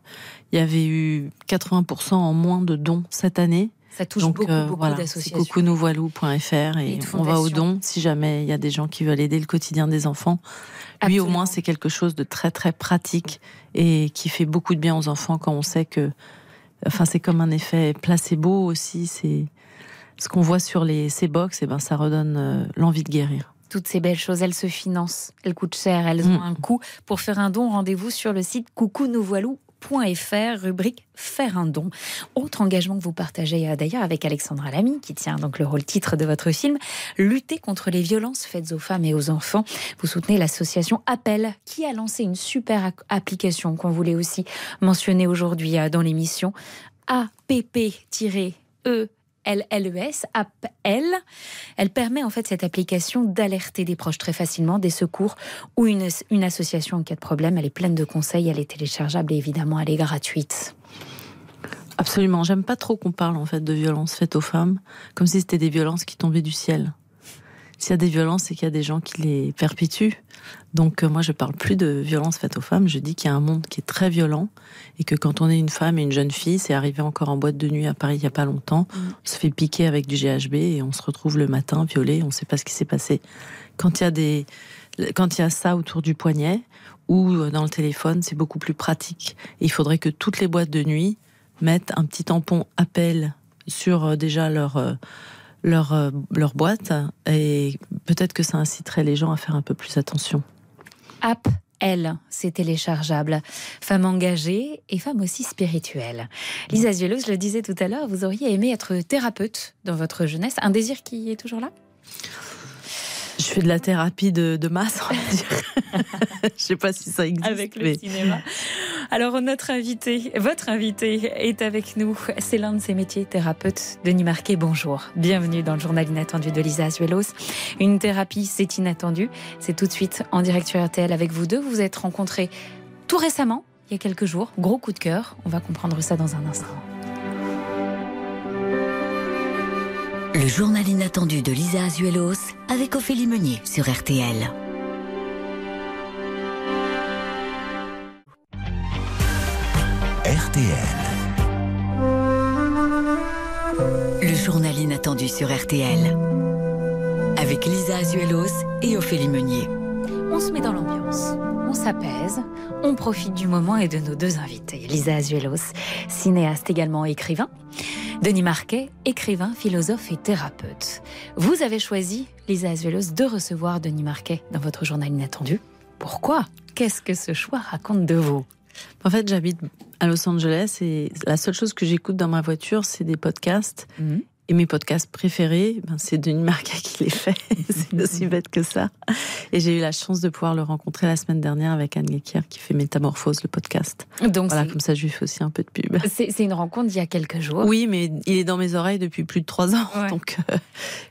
il y avait eu 80% en moins de dons cette année. Ça touche Donc, beaucoup, euh, beaucoup voilà, d'associations. coucounouvoilou.fr et, et on va au don si jamais il y a des gens qui veulent aider le quotidien des enfants. Lui, Absolument. au moins, c'est quelque chose de très très pratique et qui fait beaucoup de bien aux enfants quand on sait que Enfin, c'est comme un effet placebo aussi. C'est ce qu'on voit sur les, ces box, et eh ben, ça redonne euh, l'envie de guérir. Toutes ces belles choses, elles se financent, elles coûtent cher, elles ont mm. un coût. Pour faire un don, rendez-vous sur le site coucounouvoilou fr rubrique Faire un don. Autre engagement que vous partagez euh, d'ailleurs avec Alexandra Lamy, qui tient donc le rôle titre de votre film, lutter contre les violences faites aux femmes et aux enfants. Vous soutenez l'association Appel, qui a lancé une super application qu'on voulait aussi mentionner aujourd'hui euh, dans l'émission. APP-E LLES, AppL. Elle permet en fait cette application d'alerter des proches très facilement, des secours ou une, une association en cas de problème. Elle est pleine de conseils, elle est téléchargeable et évidemment elle est gratuite. Absolument. J'aime pas trop qu'on parle en fait de violences faites aux femmes, comme si c'était des violences qui tombaient du ciel. S'il y a des violences, c'est qu'il y a des gens qui les perpétuent. Donc euh, moi, je parle plus de violences faites aux femmes. Je dis qu'il y a un monde qui est très violent et que quand on est une femme et une jeune fille, c'est arrivé encore en boîte de nuit à Paris il y a pas longtemps. Mm. On se fait piquer avec du GHB et on se retrouve le matin violé. On ne sait pas ce qui s'est passé. Quand il y a des, quand il y a ça autour du poignet ou dans le téléphone, c'est beaucoup plus pratique. Et il faudrait que toutes les boîtes de nuit mettent un petit tampon appel sur euh, déjà leur euh, leur, euh, leur boîte et peut-être que ça inciterait les gens à faire un peu plus attention. App elle, c'est téléchargeable. Femme engagée et femme aussi spirituelle. Lisa Zuelos, je le disais tout à l'heure, vous auriez aimé être thérapeute dans votre jeunesse. Un désir qui est toujours là? Je fais de la thérapie de, de masse, on va dire. je sais pas si ça existe. Avec le cinéma. Alors, notre invité, votre invité est avec nous. C'est l'un de ses métiers, thérapeute. Denis Marquet, bonjour. Bienvenue dans le journal inattendu de Lisa Azuelos. Une thérapie, c'est inattendu. C'est tout de suite en direct sur RTL avec vous deux. Vous vous êtes rencontrés tout récemment, il y a quelques jours. Gros coup de cœur. On va comprendre ça dans un instant. Le journal inattendu de Lisa Azuelos avec Ophélie Meunier sur RTL. RTL. Le journal inattendu sur RTL. Avec Lisa Azuelos et Ophélie Meunier. On se met dans l'ambiance, on s'apaise, on profite du moment et de nos deux invités. Lisa Azuelos, cinéaste également écrivain. Denis Marquet, écrivain, philosophe et thérapeute. Vous avez choisi, Lisa Azuelos, de recevoir Denis Marquet dans votre journal inattendu. Pourquoi? Qu'est-ce que ce choix raconte de vous? En fait, j'habite à Los Angeles et la seule chose que j'écoute dans ma voiture, c'est des podcasts. Mmh. Et mes podcasts préférés, ben, c'est Denis Marquet qui les fait. c'est aussi bête que ça. Et j'ai eu la chance de pouvoir le rencontrer la semaine dernière avec Anne Gekier qui fait Métamorphose, le podcast. Donc voilà, comme ça, je lui fais aussi un peu de pub. C'est une rencontre d'il y a quelques jours. Oui, mais il est dans mes oreilles depuis plus de trois ans. Ouais. Donc euh,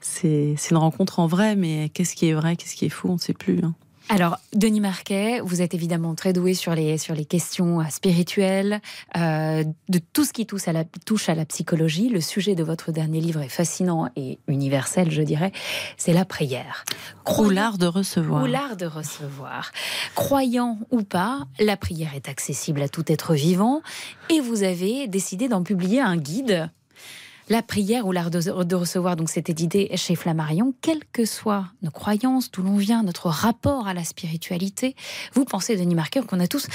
c'est une rencontre en vrai, mais qu'est-ce qui est vrai, qu'est-ce qui est fou, on ne sait plus. Hein. Alors, Denis Marquet, vous êtes évidemment très doué sur les, sur les questions euh, spirituelles, euh, de tout ce qui touche à, la, touche à la psychologie. Le sujet de votre dernier livre est fascinant et universel, je dirais. C'est la prière. Ou l'art de recevoir. Ou l'art de recevoir. Croyant ou pas, la prière est accessible à tout être vivant et vous avez décidé d'en publier un guide la prière ou l'art de, recevoir, donc c'était l'idée chez Flammarion, quelles que soient nos croyances, d'où l'on vient, notre rapport à la spiritualité, vous pensez, Denis Marqueur, qu'on a tous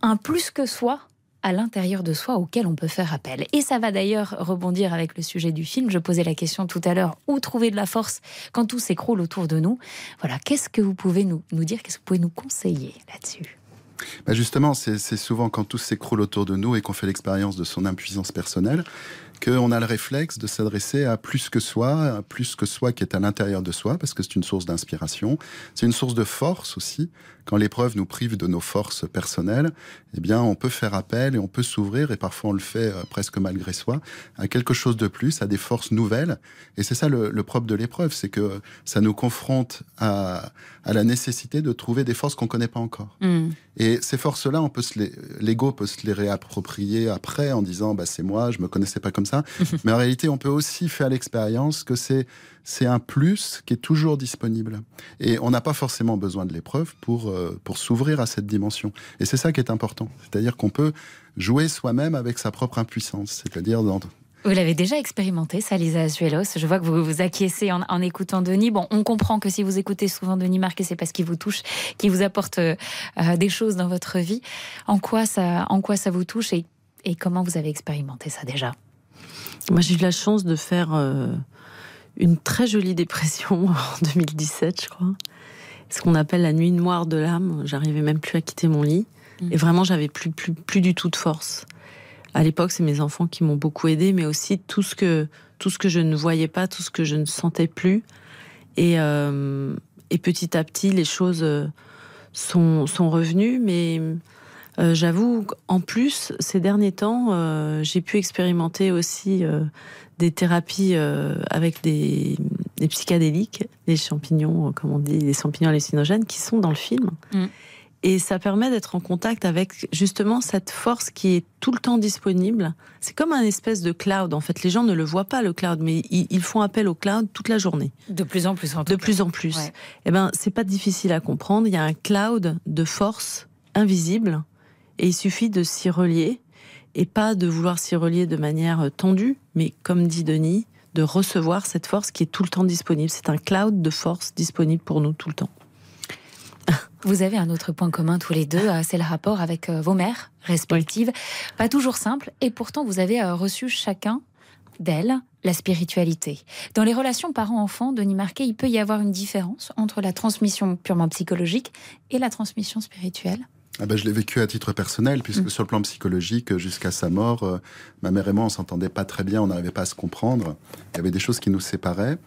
un plus que soi à l'intérieur de soi auquel on peut faire appel. Et ça va d'ailleurs rebondir avec le sujet du film. Je posais la question tout à l'heure, où trouver de la force quand tout s'écroule autour de nous? Voilà, qu'est-ce que vous pouvez nous, dire, qu'est-ce que vous pouvez nous conseiller là-dessus? Bah justement, c'est souvent quand tout s'écroule autour de nous et qu'on fait l'expérience de son impuissance personnelle qu'on a le réflexe de s'adresser à plus que soi, à plus que soi qui est à l'intérieur de soi, parce que c'est une source d'inspiration, c'est une source de force aussi. Quand l'épreuve nous prive de nos forces personnelles, eh bien, on peut faire appel et on peut s'ouvrir, et parfois on le fait euh, presque malgré soi, à quelque chose de plus, à des forces nouvelles. Et c'est ça le, propre de l'épreuve, c'est que ça nous confronte à, la nécessité de trouver des forces qu'on connaît pas encore. Mm. Et ces forces-là, on peut se l'ego peut se les réapproprier après en disant, bah, c'est moi, je me connaissais pas comme ça Mais en réalité, on peut aussi faire l'expérience que c'est c'est un plus qui est toujours disponible. Et on n'a pas forcément besoin de l'épreuve pour, euh, pour s'ouvrir à cette dimension. Et c'est ça qui est important. C'est-à-dire qu'on peut jouer soi-même avec sa propre impuissance. C'est-à-dire dans, vous l'avez déjà expérimenté, ça, Lisa Azuelos. Je vois que vous vous acquiescez en, écoutant Denis. Bon, on comprend que si vous écoutez souvent Denis Marquet, c'est parce qu'il vous touche, qu'il vous apporte euh, des choses dans votre vie. En quoi ça, en quoi ça vous touche et, et comment vous avez expérimenté ça déjà? Moi, j'ai eu la chance de faire euh, une très jolie dépression en 2017, je crois. Ce qu'on appelle la nuit noire de l'âme. J'arrivais même plus à quitter mon lit. Mm. Et vraiment, j'avais plus, plus, plus du tout de force. À l'époque, c'est mes enfants qui m'ont beaucoup aidé, mais aussi tout ce que, tout ce que je ne voyais pas, tout ce que je ne sentais plus. Et, euh, et petit à petit, les choses euh, sont, sont revenues, mais euh, j'avoue, en plus, ces derniers temps, euh, j'ai pu expérimenter aussi euh, des thérapies avec des, psychédéliques, des champignons, comme on dit, des champignons hallucinogènes, qui sont dans le film. Mm. Et ça permet d'être en contact avec justement cette force qui est tout le temps disponible. C'est comme un espèce de cloud. En fait, les gens ne le voient pas le cloud, mais ils, font appel au cloud toute la journée. De plus en plus. En de plus en plus. Eh ben, c'est pas difficile à comprendre. Il y a un cloud de force invisible et il suffit de s'y relier, et pas de vouloir s'y relier de manière euh, tendue, mais comme dit Denis, de recevoir cette force qui est tout le temps disponible. C'est un cloud de force disponible pour nous tout le temps. Vous avez un autre point commun tous les deux, euh, c'est le rapport avec euh, vos mères respectives. Pas toujours simple, et pourtant vous avez reçu chacun d'elles la spiritualité. Dans les relations parents-enfants, Denis Marquet, il peut y avoir une différence entre la transmission purement psychologique et la transmission spirituelle? Ah ben, je l'ai vécu à titre personnel, puisque mm. sur le plan psychologique, jusqu'à sa mort, euh, ma mère et moi, on s'entendait pas très bien, on n'arrivait pas à se comprendre. Il y avait des choses qui nous séparaient.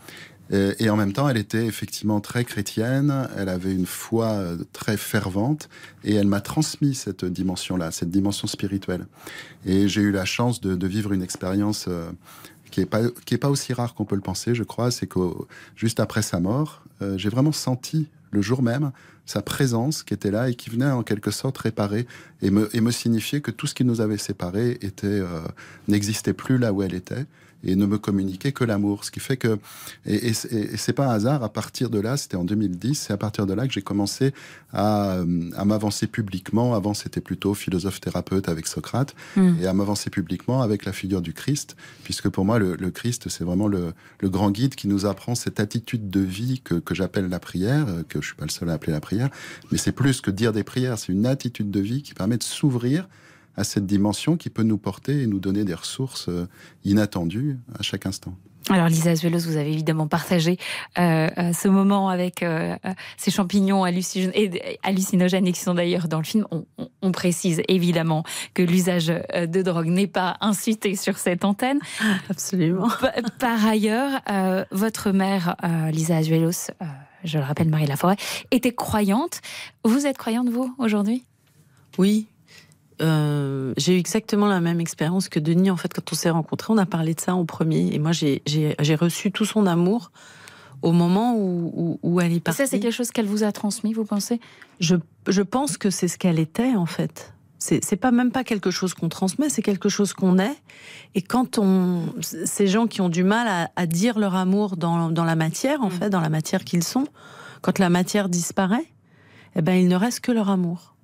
Et, en même temps, elle était effectivement très chrétienne, elle avait une foi euh, très fervente, et elle m'a transmis cette dimension-là, cette dimension spirituelle. Et j'ai eu la chance de, vivre une expérience euh, qui est pas qui est pas aussi rare qu'on peut le penser, je crois. C'est que juste après sa mort, j'ai vraiment senti le jour même sa présence qui était là et qui venait en quelque sorte réparer et me, signifier que tout ce qui nous avait séparés euh, n'existait plus là où elle était et ne me communiquait que l'amour. Ce qui fait que, et, et, c'est pas un hasard, à partir de là, c'était en 2010, c'est à partir de là que j'ai commencé à, à m'avancer publiquement. Avant, c'était plutôt philosophe-thérapeute avec Socrate, hmm. et à m'avancer publiquement avec la figure du Christ, puisque pour moi, le, le Christ, c'est vraiment le, le, grand guide qui nous apprend cette attitude de vie que, que j'appelle la prière, que je suis pas le seul à appeler la prière, mais c'est plus que dire des prières, c'est une attitude de vie qui permet de s'ouvrir à cette dimension qui peut nous porter et nous donner des ressources euh, inattendues à chaque instant. Alors Lisa Azuelos, vous avez évidemment partagé euh, euh, ce moment avec ces champignons hallucinogènes et qui sont d'ailleurs dans le film. On, précise évidemment que l'usage de drogue n'est pas incité sur cette antenne. Absolument. Par, ailleurs, votre mère, Lisa Azuelos, je le rappelle Marie Laforêt, était croyante. Vous êtes croyante, vous, aujourd'hui? Oui, euh, j'ai eu exactement la même expérience que Denis. En fait, quand on s'est rencontrés, on a parlé de ça en premier. Et moi, j'ai reçu tout son amour au moment où, où, elle est partie. ça, c'est quelque chose qu'elle vous a transmis, vous pensez? Je, je pense que c'est ce qu'elle était, en fait. C'est pas même pas quelque chose qu'on transmet, c'est quelque chose qu'on est. Et quand on, ces gens qui ont du mal à, dire leur amour dans, dans, la matière, en mm. fait, dans la matière qu'ils sont, quand la matière disparaît, eh ben, il ne reste que leur amour.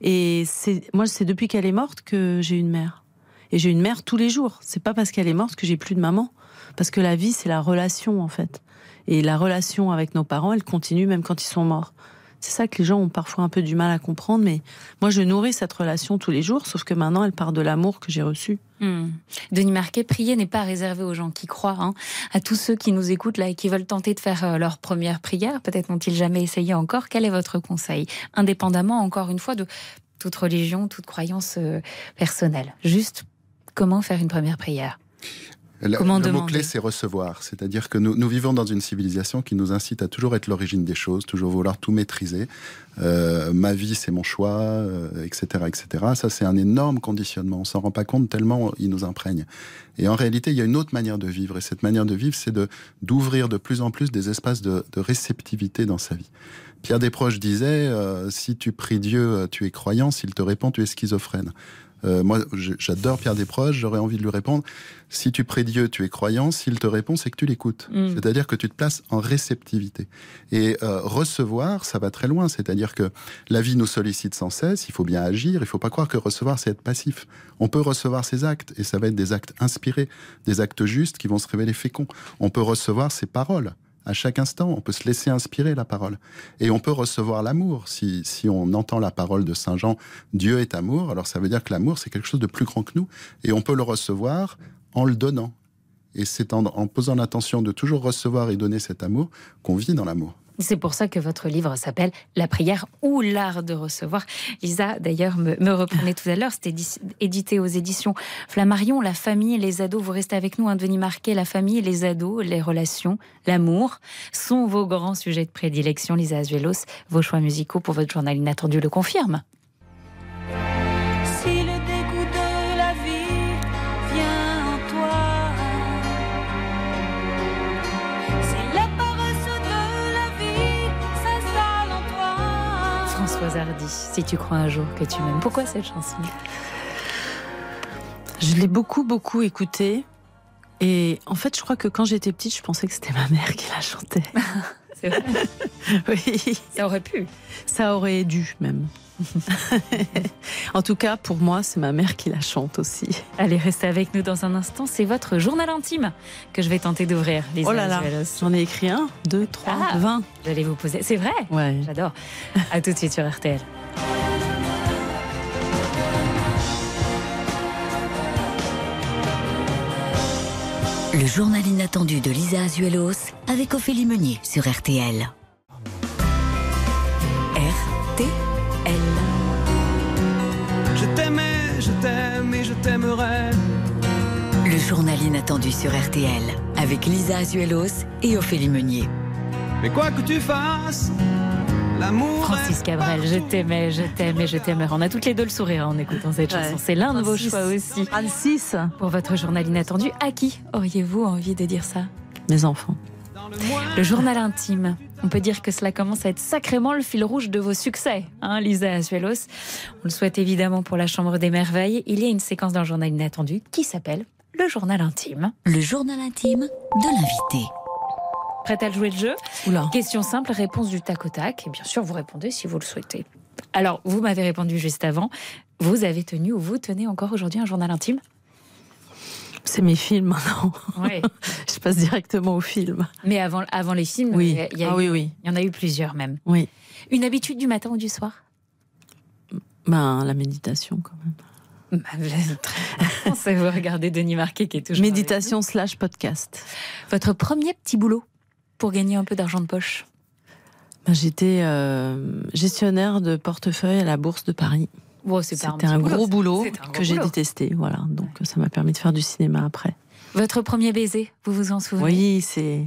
Et c'est, moi, c'est depuis qu'elle est morte que j'ai une mère. Et j'ai une mère tous les jours. C'est pas parce qu'elle est morte que j'ai plus de maman. Parce que la vie, c'est la relation, en fait. Et la relation avec nos parents, elle continue même quand ils sont morts. C'est ça que les gens ont parfois un peu du mal à comprendre, mais moi je nourris cette relation tous les jours, sauf que maintenant elle part de l'amour que j'ai reçu. Hmm. Denis Marquet, prier n'est pas réservé aux gens qui croient, hein. à tous ceux qui nous écoutent là et qui veulent tenter de faire euh, leur première prière, peut-être n'ont-ils jamais essayé encore. Quel est votre conseil? Indépendamment, encore une fois, de toute religion, toute croyance euh, personnelle. Juste comment faire une première prière? Le, mot-clé, c'est recevoir. C'est-à-dire que nous, nous, vivons dans une civilisation qui nous incite à toujours être l'origine des choses, toujours vouloir tout maîtriser. Euh, ma vie, c'est mon choix, etc., euh, etc. Ça, c'est un énorme conditionnement. On s'en rend pas compte tellement il nous imprègne. Et en réalité, il y a une autre manière de vivre. Et cette manière de vivre, c'est de d'ouvrir de plus en plus des espaces de, de réceptivité dans sa vie. Pierre Desproges disait euh, si tu pries Dieu, tu es croyant. S'il te répond, tu es schizophrène. Euh, moi, j'adore Pierre Desproges, j'aurais envie de lui répondre, si tu pries Dieu, tu es croyant, s'il te répond, c'est que tu l'écoutes. Mm. C'est-à-dire que tu te places en réceptivité. Et euh, recevoir, ça va très loin, c'est-à-dire que la vie nous sollicite sans cesse, il faut bien agir, il faut pas croire que recevoir, c'est être passif. On peut recevoir ses actes, et ça va être des actes inspirés, des actes justes qui vont se révéler féconds. On peut recevoir ses paroles à chaque instant. On peut se laisser inspirer la parole. Et on peut recevoir l'amour. Si, si on entend la parole de Saint Jean, Dieu est amour, alors ça veut dire que l'amour, c'est quelque chose de plus grand que nous. Et on peut le recevoir en le donnant. Et c'est en, en posant l'intention de toujours recevoir et donner cet amour qu'on vit dans l'amour. C'est pour ça que votre livre s'appelle La prière ou l'art de recevoir. Lisa, d'ailleurs, me, reprenait tout à l'heure, c'était édité aux éditions Flammarion. La famille, les ados, vous restez avec nous, un Denis Marquet. La famille, les ados, les relations, l'amour sont vos grands sujets de prédilection. Lisa Azuelos, vos choix musicaux pour votre journal inattendu le confirment. Si tu crois un jour que tu m'aimes. Pourquoi cette chanson? Je l'ai beaucoup, beaucoup écoutée. Et en fait, je crois que quand j'étais petite, je pensais que c'était ma mère qui la chantait. C'est vrai Oui. Ça aurait pu. Ça aurait dû, même. en tout cas, pour moi, c'est ma mère qui la chante aussi. Allez, restez avec nous dans un instant. C'est votre journal intime que je vais tenter d'ouvrir. Oh là là, j'en ai écrit un, deux, trois, ah, vingt. J'allais vous poser. C'est vrai? Ouais. J'adore. À tout de suite sur RTL. Le journal inattendu de Lisa Azuelos avec Ophélie Meunier sur RTL. Je t'aimais, je t'aime et je t'aimerai. Le journal inattendu sur RTL avec Lisa Azuelos et Ophélie Meunier. Mais quoi que tu fasses. Francis Cabrel, je t'aimais, je t'aime et je t'aimerais. On a toutes les deux le sourire en écoutant cette chanson. C'est l'un de vos choix aussi. 36. Pour votre journal inattendu, à qui auriez-vous envie de dire ça? Mes enfants. Le journal intime. On peut dire que cela commence à être sacrément le fil rouge de vos succès, hein, Lisa Azuelos. On le souhaite évidemment pour la Chambre des Merveilles. Il y a une séquence dans le journal inattendu qui s'appelle le journal intime. Le journal intime de l'invité. Prête à jouer le jeu Question simple, réponse du tac au tac. Et bien sûr, vous répondez si vous le souhaitez. Alors, vous m'avez répondu juste avant. Vous avez tenu ou vous tenez encore aujourd'hui un journal intime? C'est mes films maintenant. je passe directement aux films. Mais avant, avant les films, oui. il y, a ah, oui, oui. il y en a eu plusieurs même. Oui. Une habitude du matin ou du soir? Ben, La méditation quand même. Bah, très vous regardez Denis Marquet qui est toujours. Méditation slash podcast. Votre premier petit boulot? Pour gagner un peu d'argent de poche ben, J'étais euh, gestionnaire de portefeuille à la Bourse de Paris. C'était un, gros boulot que j'ai détesté, voilà. Donc ça m'a permis de faire du cinéma après. Votre premier baiser, vous vous en souvenez Oui, c'est.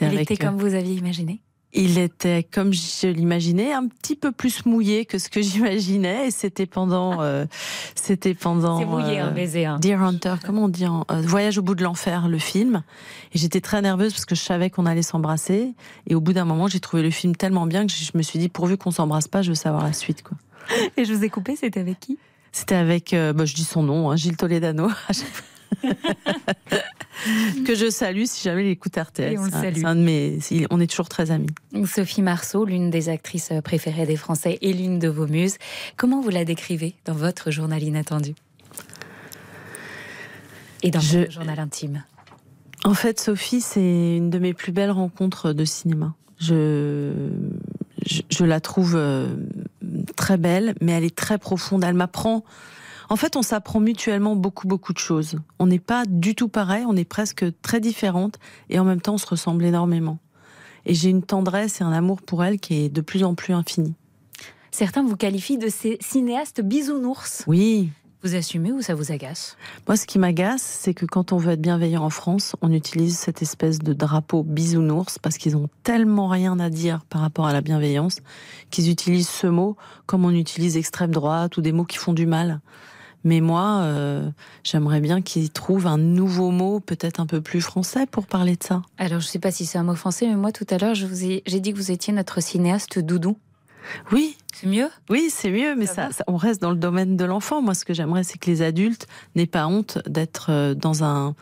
Il était comme euh, vous aviez imaginé il était, comme je l'imaginais, un petit peu plus mouillé que ce que j'imaginais. Et c'était pendant, euh, c'était pendant. C'est mouillé, un baiser. Hein. Dear Hunter, comment on dit en, euh, Voyage au bout de l'enfer, le film. Et j'étais très nerveuse parce que je savais qu'on allait s'embrasser. Et au bout d'un moment, j'ai trouvé le film tellement bien que je me suis dit, pourvu qu'on s'embrasse pas, je veux savoir la suite, quoi. Et je vous ai coupé, c'était avec qui? C'était avec, euh, bah, je dis son nom, hein, Gilles Toledano. que je salue si jamais il écoute RTL. on le salue. Un de mes, on est toujours très amis. Sophie Marceau, l'une des actrices préférées des Français et l'une de vos muses. Comment vous la décrivez dans votre journal inattendu? Et dans votre journal intime? En fait, Sophie, c'est une de mes plus belles rencontres de cinéma. Je, je, je la trouve euh, très belle, mais elle est très profonde. Elle m'apprend en fait, on s'apprend mutuellement beaucoup, beaucoup de choses. On n'est pas du tout pareil, on est presque très différentes et en même temps, on se ressemble énormément. Et j'ai une tendresse et un amour pour elle qui est de plus en plus infini. Certains vous qualifient de ces cinéastes bisounours. Oui. Vous assumez ou ça vous agace? Moi, ce qui m'agace, c'est que quand on veut être bienveillant en France, on utilise cette espèce de drapeau bisounours parce qu'ils ont tellement rien à dire par rapport à la bienveillance qu'ils utilisent ce mot comme on utilise extrême droite ou des mots qui font du mal. Mais moi, euh, j'aimerais bien qu'ils trouvent un nouveau mot, peut-être un peu plus français, pour parler de ça. Alors, je ne sais pas si c'est un mot français, mais moi, tout à l'heure, j'ai dit que vous étiez notre cinéaste doudou. Oui. C'est mieux? Oui, c'est mieux, mais ça, on reste dans le domaine de l'enfant. Moi, ce que j'aimerais, c'est que les adultes n'aient pas honte d'être euh, dans un,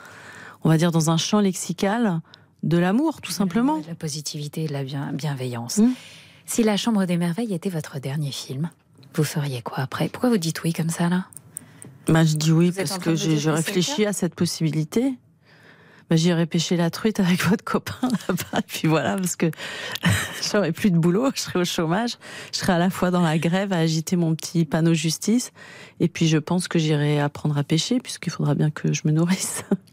on va dire, dans un champ lexical de l'amour, tout simplement. De la positivité, de la bienveillance. Mmh. Si La Chambre des Merveilles était votre dernier film, vous feriez quoi après? Pourquoi vous dites oui comme ça, là? Bah, je dis oui parce que j'ai réfléchi à cette possibilité. Bah, J'irai pêcher la truite avec votre copain là-bas. Puis voilà, parce que j'aurais plus de boulot, je serais au chômage. Je serais à la fois dans la grève à agiter mon petit panneau justice. Et puis je pense que j'irai apprendre à pêcher, puisqu'il faudra bien que je me nourrisse.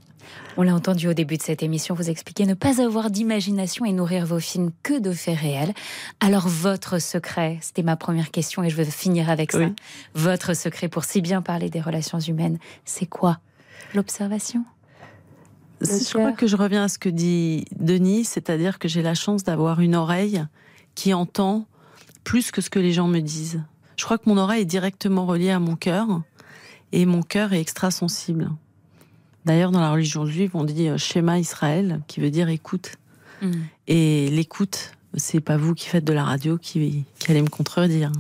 On l'a entendu au début de cette émission, vous expliquer ne pas avoir d'imagination et nourrir vos films que de faits réels. Alors votre secret, c'était ma première question et je veux finir avec ça. Votre secret pour si bien parler des relations humaines, c'est quoi L'observation? Je crois que je reviens à ce que dit Denis, c'est-à-dire que j'ai la chance d'avoir une oreille qui entend plus que ce que les gens me disent. Je crois que mon oreille est directement reliée à mon cœur et mon cœur est extra sensible. D'ailleurs, dans la religion juive, on dit euh, schéma Israël, qui veut dire écoute. Mm. Et l'écoute, c'est pas vous qui faites de la radio qui, qui allez me contredire.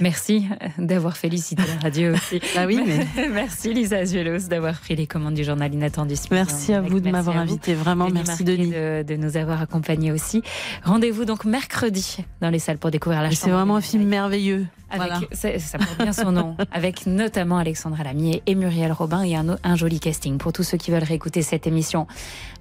Merci d'avoir félicité la radio aussi. ah oui, mais... merci Lisa Azuelos d'avoir pris les commandes du journal Inattendu. Merci à vous de m'avoir invité, vraiment merci Denis. De, de, nous avoir accompagnés aussi. Rendez-vous donc mercredi dans les salles pour découvrir la C'est vraiment un film merveilleux. Avec, ça, porte bien son nom, avec notamment Alexandra Lamier et Muriel Robin et un, un, joli casting pour tous ceux qui veulent réécouter cette émission.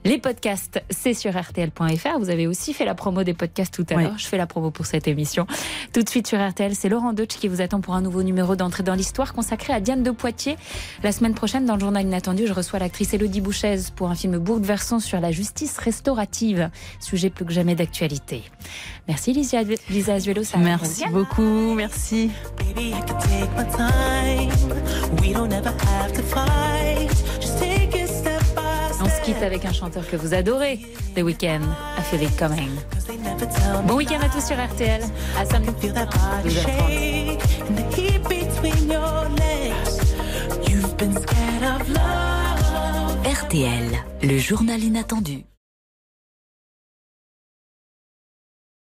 Les podcasts, c'est sur RTL.fr. Vous avez aussi fait la promo des podcasts tout à l'heure. Je fais la promo pour cette émission. Tout de suite sur RTL, c'est Laurent Deutsch qui vous attend pour un nouveau numéro d'entrée dans l'histoire consacré à Diane de Poitiers. La semaine prochaine, dans le journal inattendu, je reçois l'actrice Elodie Bouchez pour un film Bourg-Versant sur la justice restaurative, sujet plus que jamais d'actualité. Merci Lisa, Lisa Azuelo. Merci beaucoup, merci. Quitte avec un chanteur que vous adorez, The Weeknd, I Feel It Coming. Bon week-end à tous sur RTL. À samedi. RTL, le journal inattendu.